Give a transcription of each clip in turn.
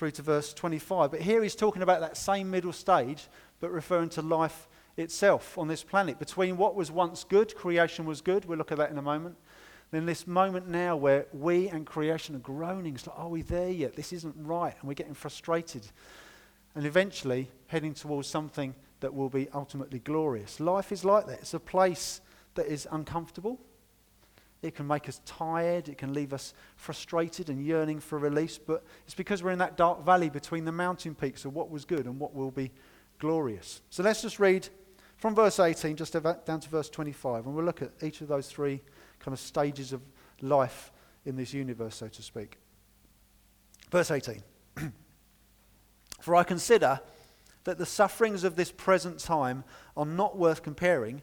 through to verse 25. But here he's talking about that same middle stage, but referring to life itself on this planet. Between what was once good, creation was good, we'll look at that in a moment. Then this moment now where we and creation are groaning. It's like, are we there yet? This isn't right. And we're getting frustrated. And eventually heading towards something that will be ultimately glorious. Life is like that. It's a place that is uncomfortable. It can make us tired. It can leave us frustrated and yearning for release. But it's because we're in that dark valley between the mountain peaks of what was good and what will be glorious. So let's just read from verse 18 just down to verse 25, and we'll look at each of those three kind of stages of life in this universe, so to speak. Verse 18 For I consider that the sufferings of this present time are not worth comparing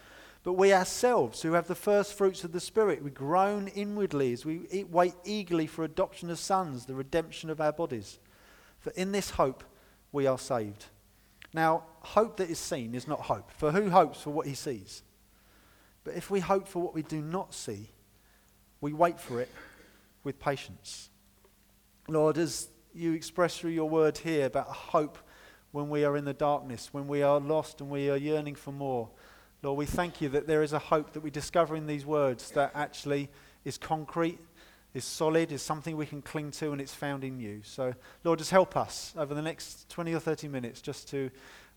but we ourselves who have the first fruits of the Spirit, we groan inwardly as we wait eagerly for adoption as sons, the redemption of our bodies. For in this hope we are saved. Now, hope that is seen is not hope, for who hopes for what he sees? But if we hope for what we do not see, we wait for it with patience. Lord, as you express through your word here about hope when we are in the darkness, when we are lost and we are yearning for more, Lord, we thank you that there is a hope that we discover in these words that actually is concrete, is solid, is something we can cling to, and it's found in you. So, Lord, just help us over the next 20 or 30 minutes just to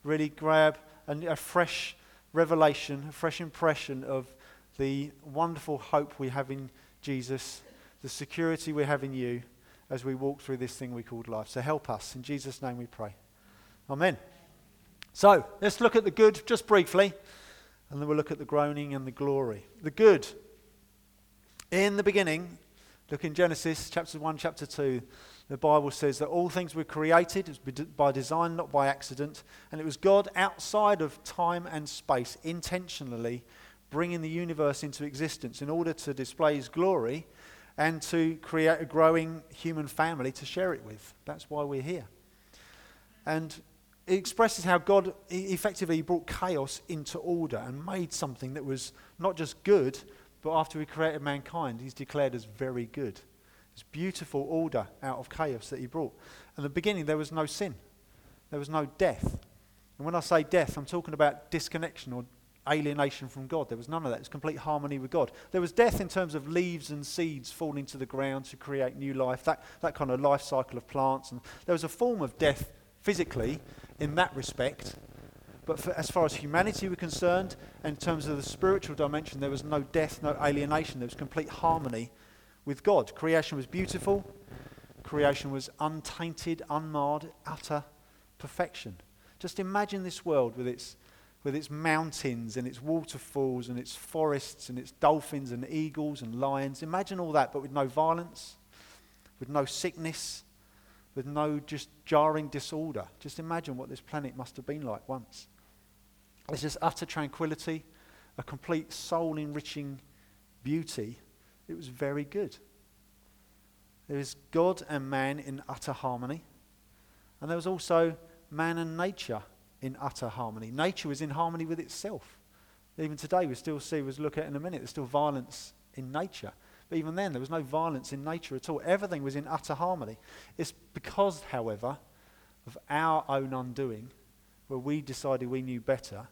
really grab a, a fresh revelation, a fresh impression of the wonderful hope we have in Jesus, the security we have in you as we walk through this thing we called life. So help us. In Jesus' name we pray. Amen. So let's look at the good just briefly, and then we'll look at the groaning and the glory. The good. In the beginning, look in Genesis chapter 1, chapter 2 the Bible says that all things were created by design, not by accident. And it was God outside of time and space, intentionally bringing the universe into existence in order to display his glory and to create a growing human family to share it with. That's why we're here. And it expresses how God effectively brought chaos into order and made something that was not just good, but after he created mankind, he's declared as very good. This beautiful order out of chaos that he brought. In the beginning, there was no sin, there was no death. And when I say death, I'm talking about disconnection or alienation from God. There was none of that. It was complete harmony with God. There was death in terms of leaves and seeds falling to the ground to create new life, that, that kind of life cycle of plants. And there was a form of death physically in that respect. But for, as far as humanity were concerned, in terms of the spiritual dimension, there was no death, no alienation. There was complete harmony with God. Creation was beautiful, creation was untainted, unmarred, utter perfection. Just imagine this world with its, with its mountains and its waterfalls and its forests and its dolphins and eagles and lions. Imagine all that, but with no violence, with no sickness, with no just jarring disorder. Just imagine what this planet must have been like once. There's just utter tranquility, a complete soul enriching beauty it was very good. There was God and man in utter harmony. And there was also man and nature in utter harmony. Nature was in harmony with itself. Even today, we still see, we'll look at in a minute, there's still violence in nature. But even then, there was no violence in nature at all. Everything was in utter harmony. It's because, however, of our own undoing, where we decided we knew better,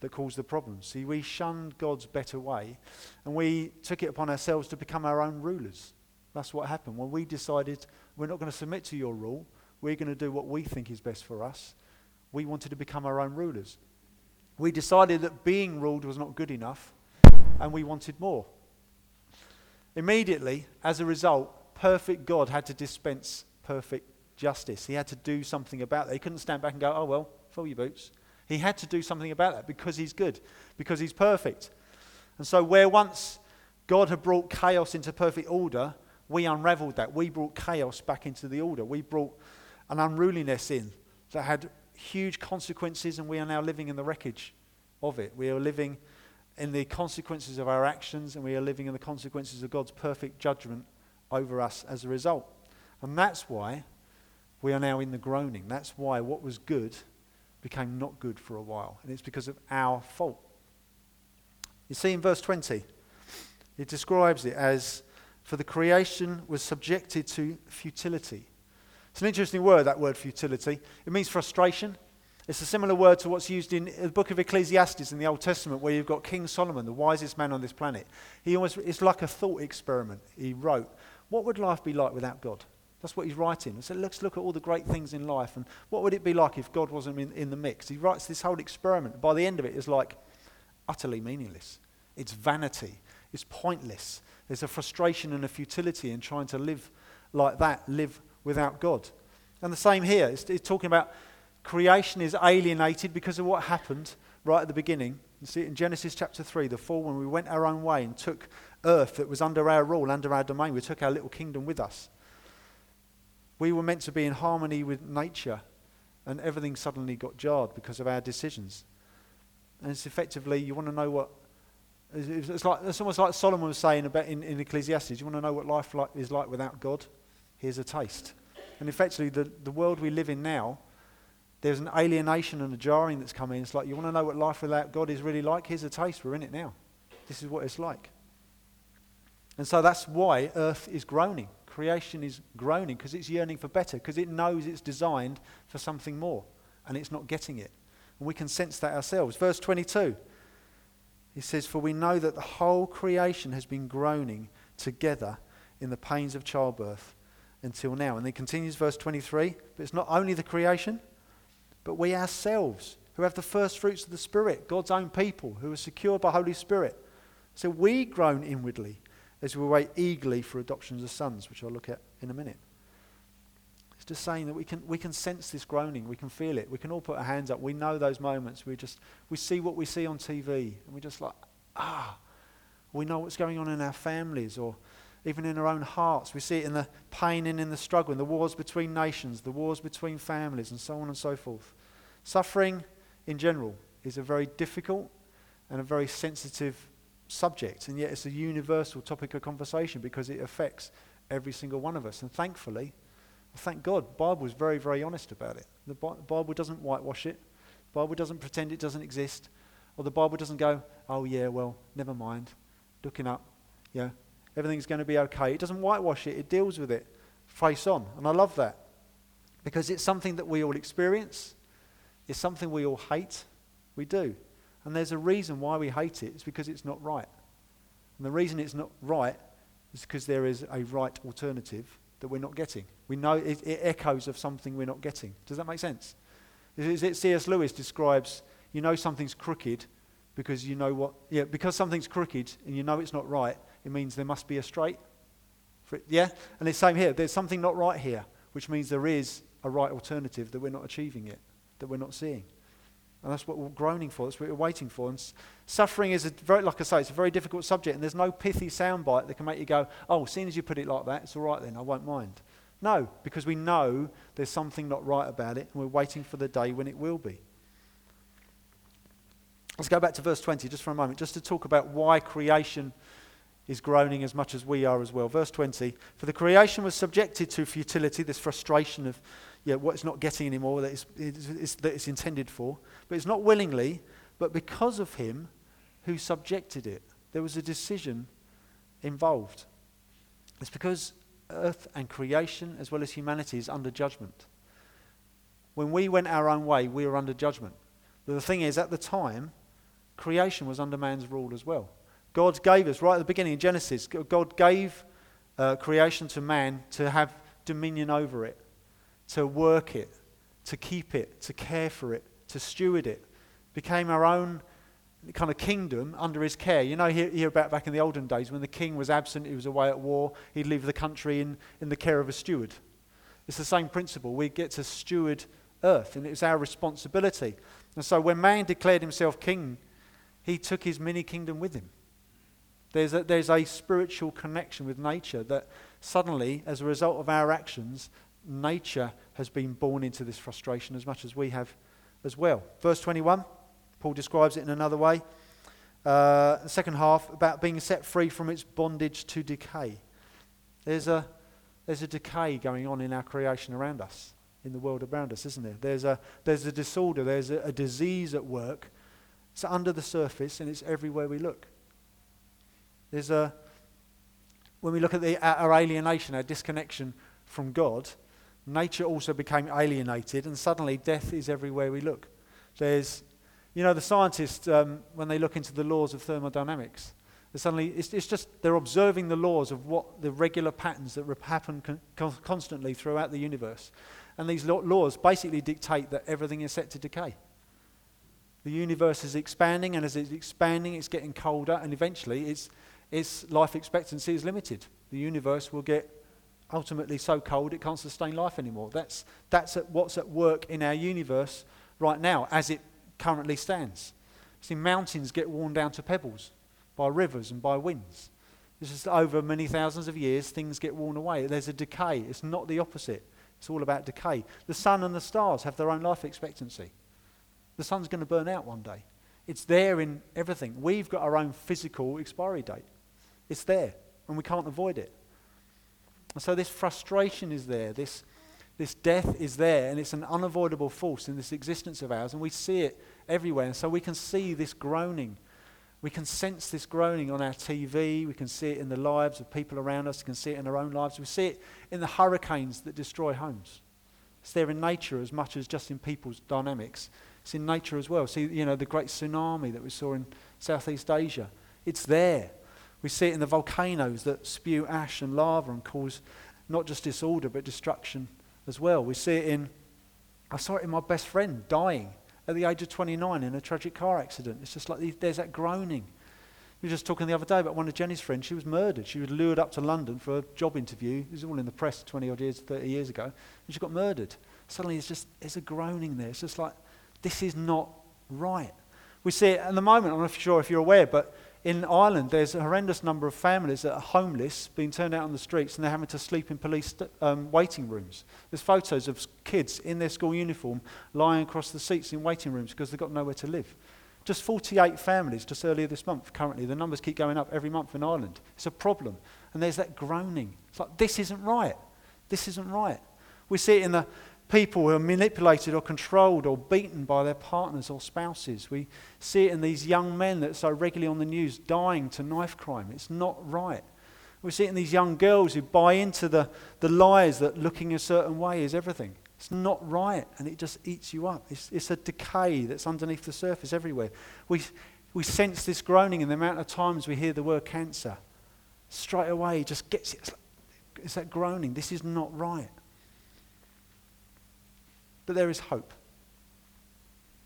that caused the problems. See, we shunned God's better way and we took it upon ourselves to become our own rulers. That's what happened. When we decided we're not going to submit to your rule, we're going to do what we think is best for us, we wanted to become our own rulers. We decided that being ruled was not good enough and we wanted more. Immediately, as a result, perfect God had to dispense perfect justice. He had to do something about that. He couldn't stand back and go, oh, well, fill your boots. He had to do something about that because he's good, because he's perfect. And so, where once God had brought chaos into perfect order, We unraveled that. We brought chaos back into the order. We brought an unruliness in that had huge consequences, and we are now living in the wreckage of it. We are living in the consequences of our actions, and we are living in the consequences of God's perfect judgment over us as a result. And that's why we are now in the groaning. That's why what was good became not good for a while. And it's because of our fault. You see in verse 20, it describes it as for the creation was subjected to futility. It's an interesting word, that word futility. It means frustration. It's a similar word to what's used in the book of Ecclesiastes in the Old Testament, where you've got King Solomon, the wisest man on this planet. He almost, it's like a thought experiment. He wrote, What would life be like without God? That's what he's writing. He said, let's look at all the great things in life and what would it be like if God wasn't in, in the mix? He writes this whole experiment. By the end of it, it's like utterly meaningless. It's vanity. It's pointless. There's a frustration and a futility in trying to live like that, live without God. And the same here. It's, it's talking about creation is alienated because of what happened right at the beginning. You see in Genesis chapter 3, the fall when we went our own way and took earth that was under our rule, under our domain. We took our little kingdom with us. We were meant to be in harmony with nature, and everything suddenly got jarred because of our decisions. And it's effectively, you want to know what. It's, like, it's almost like Solomon was saying about in, in Ecclesiastes. You want to know what life like, is like without God? Here's a taste. And effectively, the, the world we live in now, there's an alienation and a jarring that's coming. It's like, you want to know what life without God is really like? Here's a taste. We're in it now. This is what it's like. And so that's why earth is groaning creation is groaning because it's yearning for better, because it knows it's designed for something more and it's not getting it. And we can sense that ourselves. Verse 22, he says, For we know that the whole creation has been groaning together in the pains of childbirth until now. And he continues, verse 23, but it's not only the creation, but we ourselves who have the first fruits of the Spirit, God's own people who are secured by Holy Spirit. So we groan inwardly as we wait eagerly for adoption as sons, which I'll look at in a minute. It's just saying that we can, we can sense this groaning, we can feel it, we can all put our hands up. We know those moments. We just we see what we see on TV, and we're just like, ah, we know what's going on in our families or even in our own hearts. We see it in the pain and in the struggle, in the wars between nations, the wars between families, and so on and so forth. Suffering in general is a very difficult and a very sensitive subject, and yet it's a universal topic of conversation because it affects every single one of us. And thankfully, thank God, the Bible is very, very honest about it. The Bible doesn't whitewash it. The Bible doesn't pretend it doesn't exist. Or the Bible doesn't go, oh yeah, well, never mind. Looking up, yeah, everything's going to be okay. It doesn't whitewash it. It deals with it face on. And I love that because it's something that we all experience. It's something we all hate. We do. And there's a reason why we hate it. It's because it's not right. And the reason it's not right is because there is a right alternative that we're not getting. We know it, it echoes of something we're not getting. Does that make sense? Is it C.S. Lewis describes, you know something's crooked because you know what, yeah, because something's crooked and you know it's not right, it means there must be a straight. yeah? And it's the same here. There's something not right here, which means there is a right alternative that we're not achieving it, that we're not seeing. And that's what we're groaning for. That's what we're waiting for. And suffering is, a very, like I say, it's a very difficult subject. And there's no pithy soundbite that can make you go, oh, seeing as you put it like that, it's all right then, I won't mind. No, because we know there's something not right about it, and we're waiting for the day when it will be. Let's go back to verse 20 just for a moment, just to talk about why creation is groaning as much as we are as well. Verse 20 For the creation was subjected to futility, this frustration of yeah, what it's not getting anymore that it's, it's, that it's intended for. But it's not willingly, but because of him who subjected it. There was a decision involved. It's because earth and creation, as well as humanity, is under judgment. When we went our own way, we were under judgment. But the thing is, at the time, creation was under man's rule as well. God gave us, right at the beginning in Genesis, God gave uh, creation to man to have dominion over it to work it, to keep it, to care for it, to steward it. Became our own kind of kingdom under his care. You know, hear, hear about back in the olden days when the king was absent, he was away at war, he'd leave the country in, in the care of a steward. It's the same principle. We get to steward earth, and it's our responsibility. And so when man declared himself king, he took his mini kingdom with him. There's a, there's a spiritual connection with nature that suddenly, as a result of our actions, nature has been born into this frustration as much as we have as well. Verse 21, Paul describes it in another way. Uh, the second half about being set free from its bondage to decay. There's a, there's a decay going on in our creation around us, in the world around us, isn't there? There's a, there's a disorder, there's a, a disease at work. It's under the surface and it's everywhere we look. There's a, when we look at the, our alienation, our disconnection from God, nature also became alienated, and suddenly death is everywhere we look. There's, you know, the scientists, um, when they look into the laws of thermodynamics, suddenly it's, it's, just they're observing the laws of what the regular patterns that happen con- constantly throughout the universe. And these laws basically dictate that everything is set to decay. The universe is expanding, and as it's expanding, it's getting colder, and eventually its, its life expectancy is limited. The universe will get ultimately so cold it can't sustain life anymore. That's, that's at what's at work in our universe right now as it currently stands. See, mountains get worn down to pebbles by rivers and by winds. This is over many thousands of years, things get worn away. There's a decay. It's not the opposite. It's all about decay. The sun and the stars have their own life expectancy. The sun's going to burn out one day. It's there in everything. We've got our own physical expiry date. It's there, and we can't avoid it. And so this frustration is there, this, this death is there, and it's an unavoidable force in this existence of ours, and we see it everywhere. And so we can see this groaning. We can sense this groaning on our TV. We can see it in the lives of people around us. We can see it in our own lives. We see it in the hurricanes that destroy homes. It's there in nature as much as just in people's dynamics. It's in nature as well. See, you know, the great tsunami that we saw in Southeast Asia. It's there. We see it in the volcanoes that spew ash and lava and cause not just disorder but destruction as well. We see it in, I saw it in my best friend dying at the age of 29 in a tragic car accident. It's just like there's that groaning. We were just talking the other day about one of Jenny's friends. She was murdered. She was lured up to London for a job interview. It was all in the press 20 odd years, 30 years ago. And she got murdered. Suddenly it's just, there's a groaning there. It's just like, this is not right. We see it at the moment, I'm not sure if you're aware, but in Ireland, there's a horrendous number of families that are homeless, being turned out on the streets, and they're having to sleep in police um, waiting rooms. There's photos of kids in their school uniform lying across the seats in waiting rooms because they've got nowhere to live. Just 48 families just earlier this month, currently. The numbers keep going up every month in Ireland. It's a problem. And there's that groaning. It's like, this isn't right. This isn't right. We see it in the people who are manipulated or controlled or beaten by their partners or spouses. We see it in these young men that are so regularly on the news dying to knife crime. It's not right. We see it in these young girls who buy into the, the lies that looking a certain way is everything. It's not right, and it just eats you up. It's, it's a decay that's underneath the surface everywhere. We, we sense this groaning in the amount of times we hear the word cancer. Straight away, it just gets it. It's, like, it's that groaning. This is not right. But there is hope.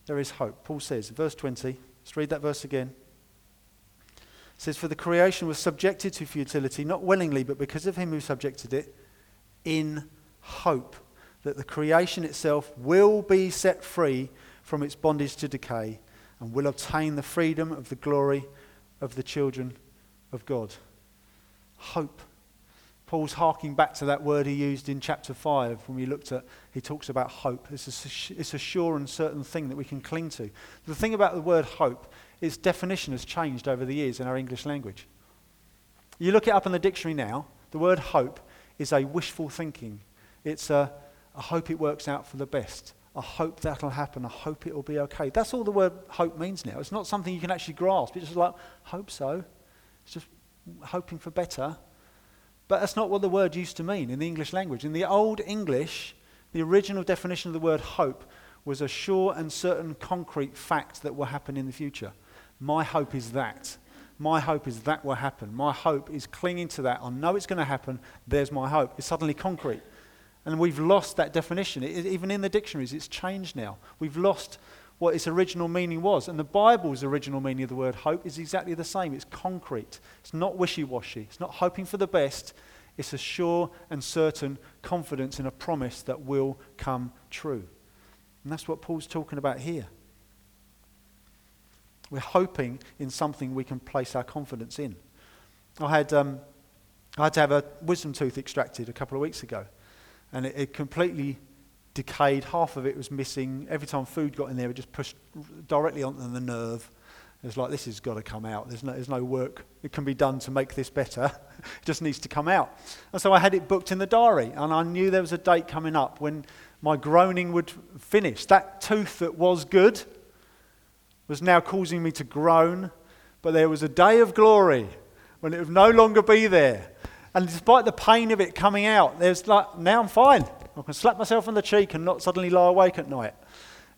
There is hope. Paul says, verse 20, let's read that verse again. It says, For the creation was subjected to futility, not willingly, but because of him who subjected it, in hope that the creation itself will be set free from its bondage to decay and will obtain the freedom of the glory of the children of God. Hope. Paul's harking back to that word he used in chapter 5 when we looked at, he talks about hope. It's a, it's a sure and certain thing that we can cling to. The thing about the word hope, its definition has changed over the years in our English language. You look it up in the dictionary now, the word hope is a wishful thinking. It's a, I hope it works out for the best. I hope that'll happen. I hope it'll be okay. That's all the word hope means now. It's not something you can actually grasp. It's just like, hope so. It's just hoping for better. But that's not what the word used to mean in the English language. In the Old English, the original definition of the word hope was a sure and certain concrete fact that will happen in the future. My hope is that. My hope is that will happen. My hope is clinging to that. I know it's going to happen. There's my hope. It's suddenly concrete. And we've lost that definition. It, even in the dictionaries, it's changed now. We've lost what its original meaning was. And the Bible's original meaning of the word hope is exactly the same. It's concrete, it's not wishy washy, it's not hoping for the best. It's a sure and certain confidence in a promise that will come true. And that's what Paul's talking about here. We're hoping in something we can place our confidence in. I had um, I had to have a wisdom tooth extracted a couple of weeks ago, and it, it completely decayed. Half of it was missing. Every time food got in there, it just pushed directly onto the nerve. It was like, this has got to come out. There's no, there's no work that can be done to make this better. it just needs to come out. And so I had it booked in the diary, and I knew there was a date coming up when my groaning would finish. That tooth that was good was now causing me to groan, but there was a day of glory when it would no longer be there. And despite the pain of it coming out, there's like, now I'm fine. I can slap myself on the cheek and not suddenly lie awake at night.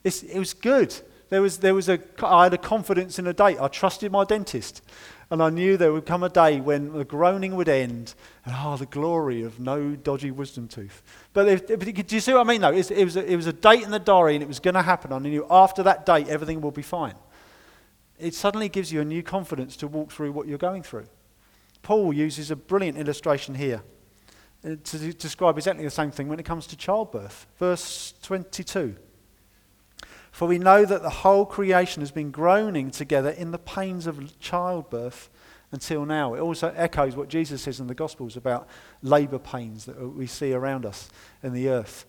It's, it was good. There was, there was a, I had a confidence in a date. I trusted my dentist. And I knew there would come a day when the groaning would end and, oh, the glory of no dodgy wisdom tooth. But if, do you see what I mean, though? It, it, was a, it was a date in the diary and it was going to happen. I knew after that date, everything will be fine. It suddenly gives you a new confidence to walk through what you're going through. Paul uses a brilliant illustration here. Uh, to describe exactly the same thing when it comes to childbirth. Verse 22. For we know that the whole creation has been groaning together in the pains of childbirth until now. It also echoes what Jesus says in the Gospels about labour pains that we see around us in the earth.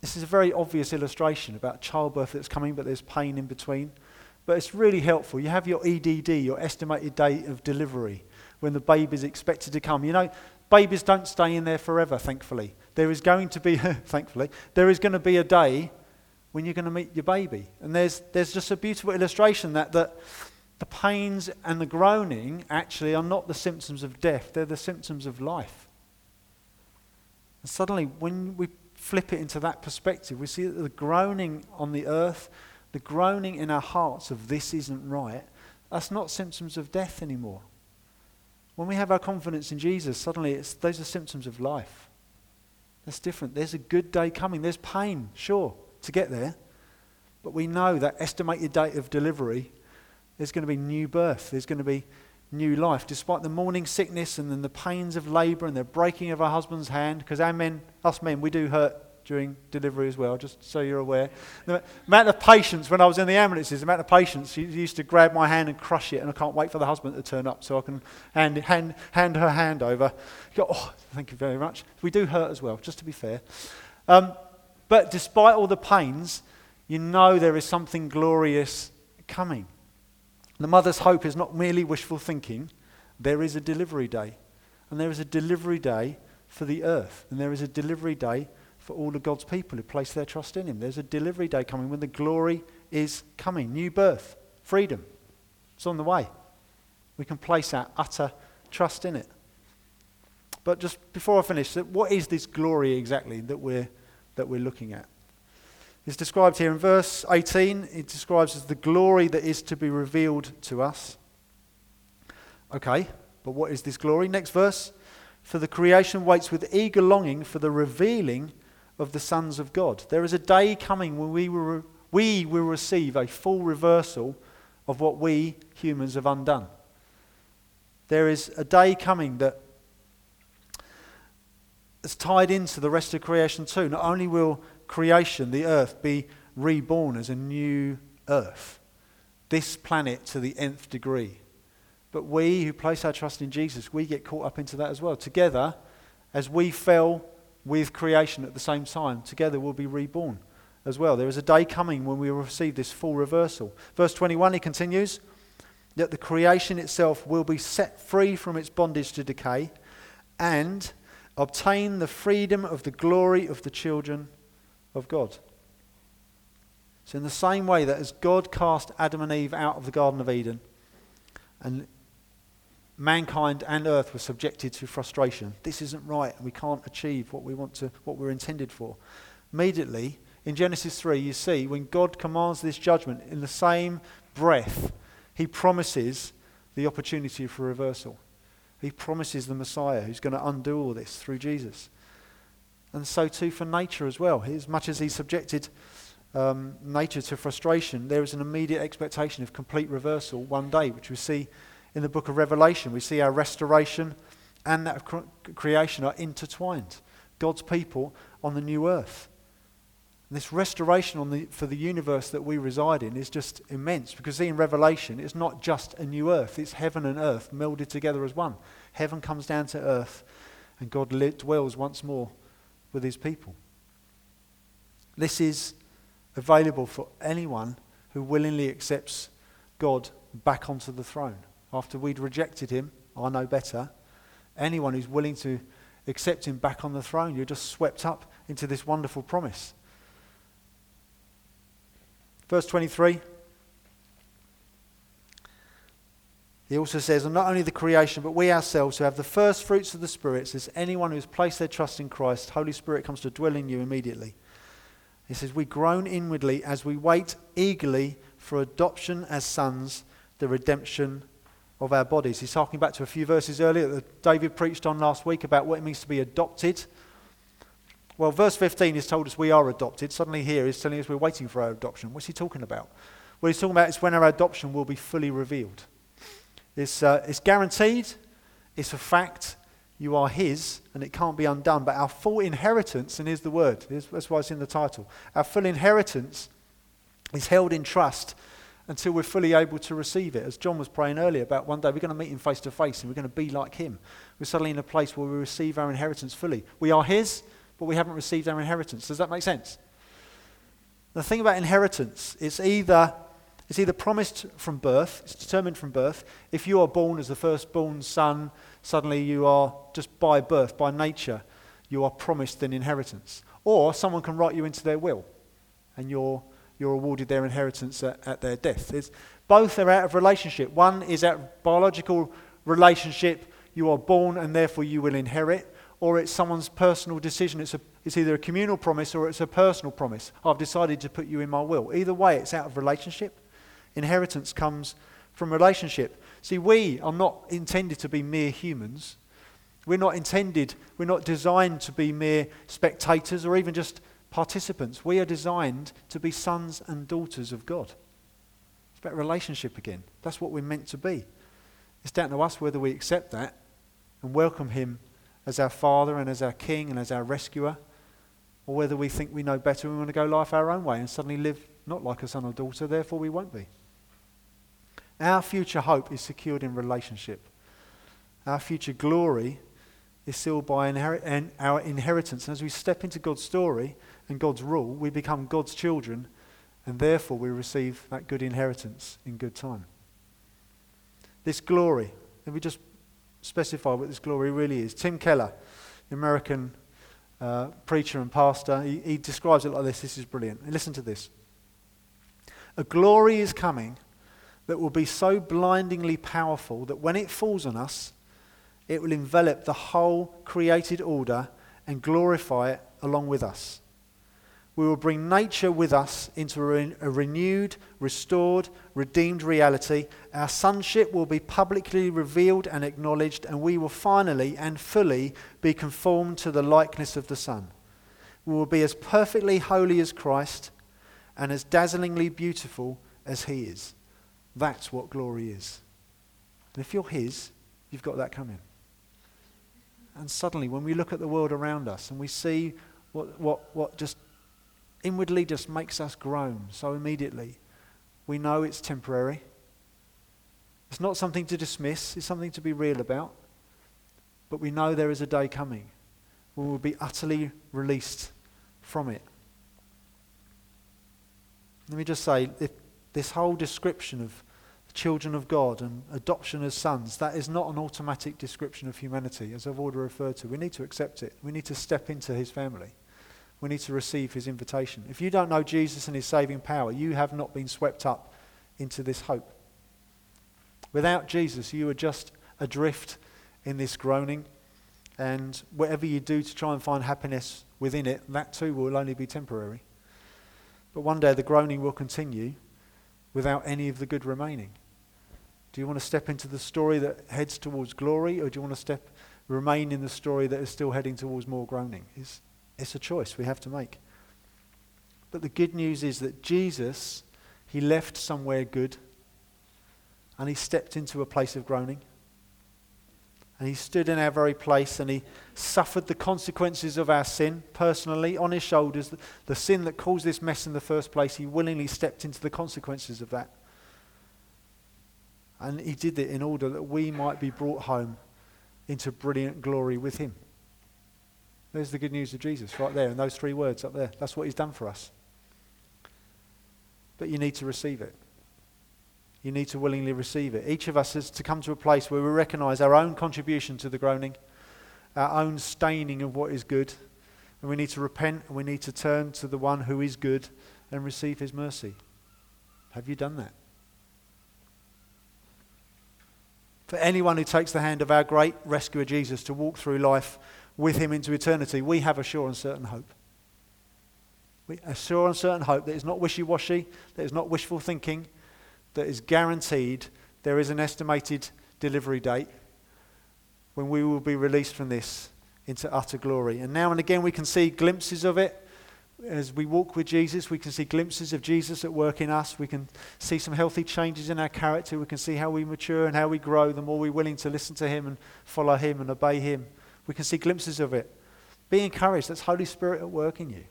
This is a very obvious illustration about childbirth that's coming, but there's pain in between. But it's really helpful. You have your EDD, your estimated date of delivery, when the baby is expected to come. You know, Babies don't stay in there forever, thankfully. There is going to be, thankfully, there is going to be a day when you're going to meet your baby. And there's, there's just a beautiful illustration that, that the pains and the groaning actually are not the symptoms of death, they're the symptoms of life. And suddenly, when we flip it into that perspective, we see that the groaning on the earth, the groaning in our hearts of this isn't right, that's not symptoms of death anymore. When we have our confidence in Jesus, suddenly those are symptoms of life. That's different. There's a good day coming. There's pain, sure, to get there. But we know that estimated date of delivery, there's going to be new birth. There's going to be new life. Despite the morning sickness and then the pains of labour and the breaking of our husband's hand, because our men, us men, we do hurt during delivery as well, just so you're aware. The amount of patients, when I was in the ambulances, the amount of patients, she used to grab my hand and crush it, and I can't wait for the husband to turn up so I can hand, hand, hand her hand over. Go, oh, thank you very much. We do hurt as well, just to be fair. Um, but despite all the pains, you know there is something glorious coming. The mother's hope is not merely wishful thinking, there is a delivery day. And there is a delivery day for the earth, and there is a delivery day for all of God's people who place their trust in Him. There's a delivery day coming when the glory is coming. New birth, freedom. It's on the way. We can place our utter trust in it. But just before I finish, what is this glory exactly that we're, that we're looking at? It's described here in verse 18. It describes as the glory that is to be revealed to us. Okay, but what is this glory? Next verse. For the creation waits with eager longing for the revealing of the sons of God. There is a day coming when we will, we will receive a full reversal of what we humans have undone. There is a day coming that is tied into the rest of creation too. Not only will creation, the earth, be reborn as a new earth, this planet to the nth degree, but we who place our trust in Jesus, we get caught up into that as well. Together, as we fell with creation at the same time. Together we'll be reborn as well. There is a day coming when we will receive this full reversal. Verse 21, he continues that the creation itself will be set free from its bondage to decay and obtain the freedom of the glory of the children of God. So, in the same way that as God cast Adam and Eve out of the Garden of Eden and mankind and earth were subjected to frustration. This isn't right, and we can't achieve what we want to, what we're intended for. Immediately, in Genesis 3, you see when God commands this judgment, in the same breath, he promises the opportunity for reversal. He promises the Messiah who's going to undo all this through Jesus. And so too for nature as well. As much as he subjected um, nature to frustration, there is an immediate expectation of complete reversal one day, which we see in the book of Revelation. We see our restoration and that of creation are intertwined. God's people on the new earth. And this restoration the, for the universe that we reside in is just immense because see in Revelation it's not just a new earth, it's heaven and earth melded together as one. Heaven comes down to earth and God dwells once more with his people. This is available for anyone who willingly accepts God back onto the throne. After we'd rejected him, I know better. Anyone who's willing to accept him back on the throne, you're just swept up into this wonderful promise. Verse 23. He also says, and not only the creation, but we ourselves who have the first fruits of the Spirit, says anyone who has placed their trust in Christ, Holy Spirit comes to dwell in you immediately. He says, we groan inwardly as we wait eagerly for adoption as sons, the redemption of our bodies. He's talking back to a few verses earlier that David preached on last week about what it means to be adopted. Well, verse 15 has told us we are adopted. Suddenly, here he's telling us we're waiting for our adoption. What's he talking about? What he's talking about is when our adoption will be fully revealed. It's, uh, it's guaranteed, it's a fact. You are his, and it can't be undone. But our full inheritance, and here's the word, that's why it's in the title. Our full inheritance is held in trust until we're fully able to receive it. As John was praying earlier about one day, we're going to meet him face to face and we're going to be like him. We're suddenly in a place where we receive our inheritance fully. We are his, but we haven't received our inheritance. Does that make sense? The thing about inheritance, it's either, it's either promised from birth, it's determined from birth. If you are born as the firstborn son, suddenly you are just by birth, by nature, you are promised an inheritance. Or someone can write you into their will and you're, you're awarded their inheritance at, at their death. It's, both are out of relationship. One is out biological relationship, you are born and therefore you will inherit or it's someone's personal decision. It's, a, it's either a communal promise or it's a personal promise. I've decided to put you in my will. Either way, it's out of relationship. Inheritance comes from relationship. See, we are not intended to be mere humans. We're not intended, we're not designed to be mere spectators or even just participants. We are designed to be sons and daughters of God. It's about relationship again. That's what we're meant to be. It's down to us whether we accept that and welcome Him as our Father and as our King and as our rescuer, or whether we think we know better and we want to go life our own way and suddenly live not like a son or daughter, therefore we won't be. Our future hope is secured in relationship. Our future glory is sealed by our inheritance. And as we step into God's story and God's rule, we become God's children, and therefore we receive that good inheritance in good time. This glory, let me just specify what this glory really is. Tim Keller, the American uh, preacher and pastor, he, he describes it like this. This is brilliant. Listen to this. A glory is coming that will be so blindingly powerful that when it falls on us, it will envelop the whole created order and glorify it along with us. We will bring nature with us into a renewed, restored, redeemed reality. Our sonship will be publicly revealed and acknowledged, and we will finally and fully be conformed to the likeness of the Son. We will be as perfectly holy as Christ and as dazzlingly beautiful as He is. That's what glory is. And if you're His, you've got that coming. And suddenly, when we look at the world around us and we see what, what, what just inwardly just makes us groan so immediately. We know it's temporary. It's not something to dismiss, it's something to be real about. But we know there is a day coming when we'll be utterly released from it. Let me just say this whole description of children of God and adoption as sons, that is not an automatic description of humanity, as I've already referred to. We need to accept it. We need to step into his family we need to receive his invitation. If you don't know Jesus and his saving power, you have not been swept up into this hope. Without Jesus, you are just adrift in this groaning, and whatever you do to try and find happiness within it, that too will only be temporary. But one day the groaning will continue without any of the good remaining. Do you want to step into the story that heads towards glory, or do you want to step remain in the story that is still heading towards more groaning? It's, it's a choice we have to make. But the good news is that Jesus, he left somewhere good and he stepped into a place of groaning. And he stood in our very place and he suffered the consequences of our sin personally on his shoulders. The, the sin that caused this mess in the first place, he willingly stepped into the consequences of that. And he did it in order that we might be brought home into brilliant glory with him. There's the good news of Jesus right there in those three words up there. That's what he's done for us. But you need to receive it. You need to willingly receive it. Each of us is to come to a place where we recognize our own contribution to the groaning, our own staining of what is good. And we need to repent and we need to turn to the one who is good and receive his mercy. Have you done that? For anyone who takes the hand of our great rescuer Jesus to walk through life with him into eternity, we have a sure and certain hope. We, a sure and certain hope that is not wishy washy, that is not wishful thinking, that is guaranteed there is an estimated delivery date when we will be released from this into utter glory. And now and again we can see glimpses of it. As we walk with Jesus, we can see glimpses of Jesus at work in us. We can see some healthy changes in our character. We can see how we mature and how we grow the more we're willing to listen to Him and follow Him and obey Him. We can see glimpses of it. Be encouraged. That's Holy Spirit at work in you.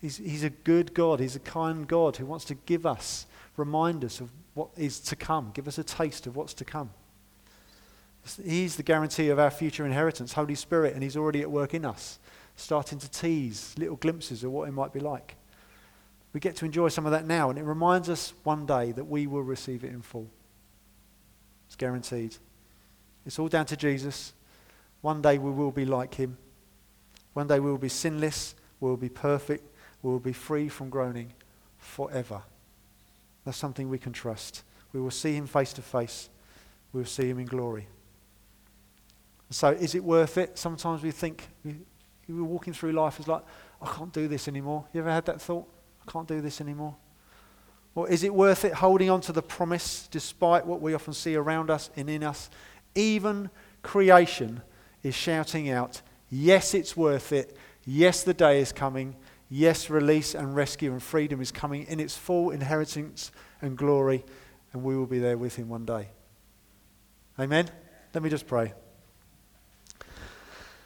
He's, he's a good God. He's a kind God who wants to give us remind us of what is to come, give us a taste of what's to come. He's the guarantee of our future inheritance, Holy Spirit, and He's already at work in us, starting to tease little glimpses of what it might be like. We get to enjoy some of that now, and it reminds us one day that we will receive it in full. It's guaranteed. It's all down to Jesus. One day we will be like Him. One day we will be sinless, we will be perfect, we will be free from groaning forever. That's something we can trust. We will see him face to face. We will see him in glory. So, is it worth it? Sometimes we think we're walking through life as like, I can't do this anymore. You ever had that thought? I can't do this anymore. Or is it worth it holding on to the promise despite what we often see around us and in us? Even creation is shouting out, Yes, it's worth it. Yes, the day is coming. Yes, release and rescue and freedom is coming in its full inheritance and glory, and we will be there with him one day. Amen? Let me just pray.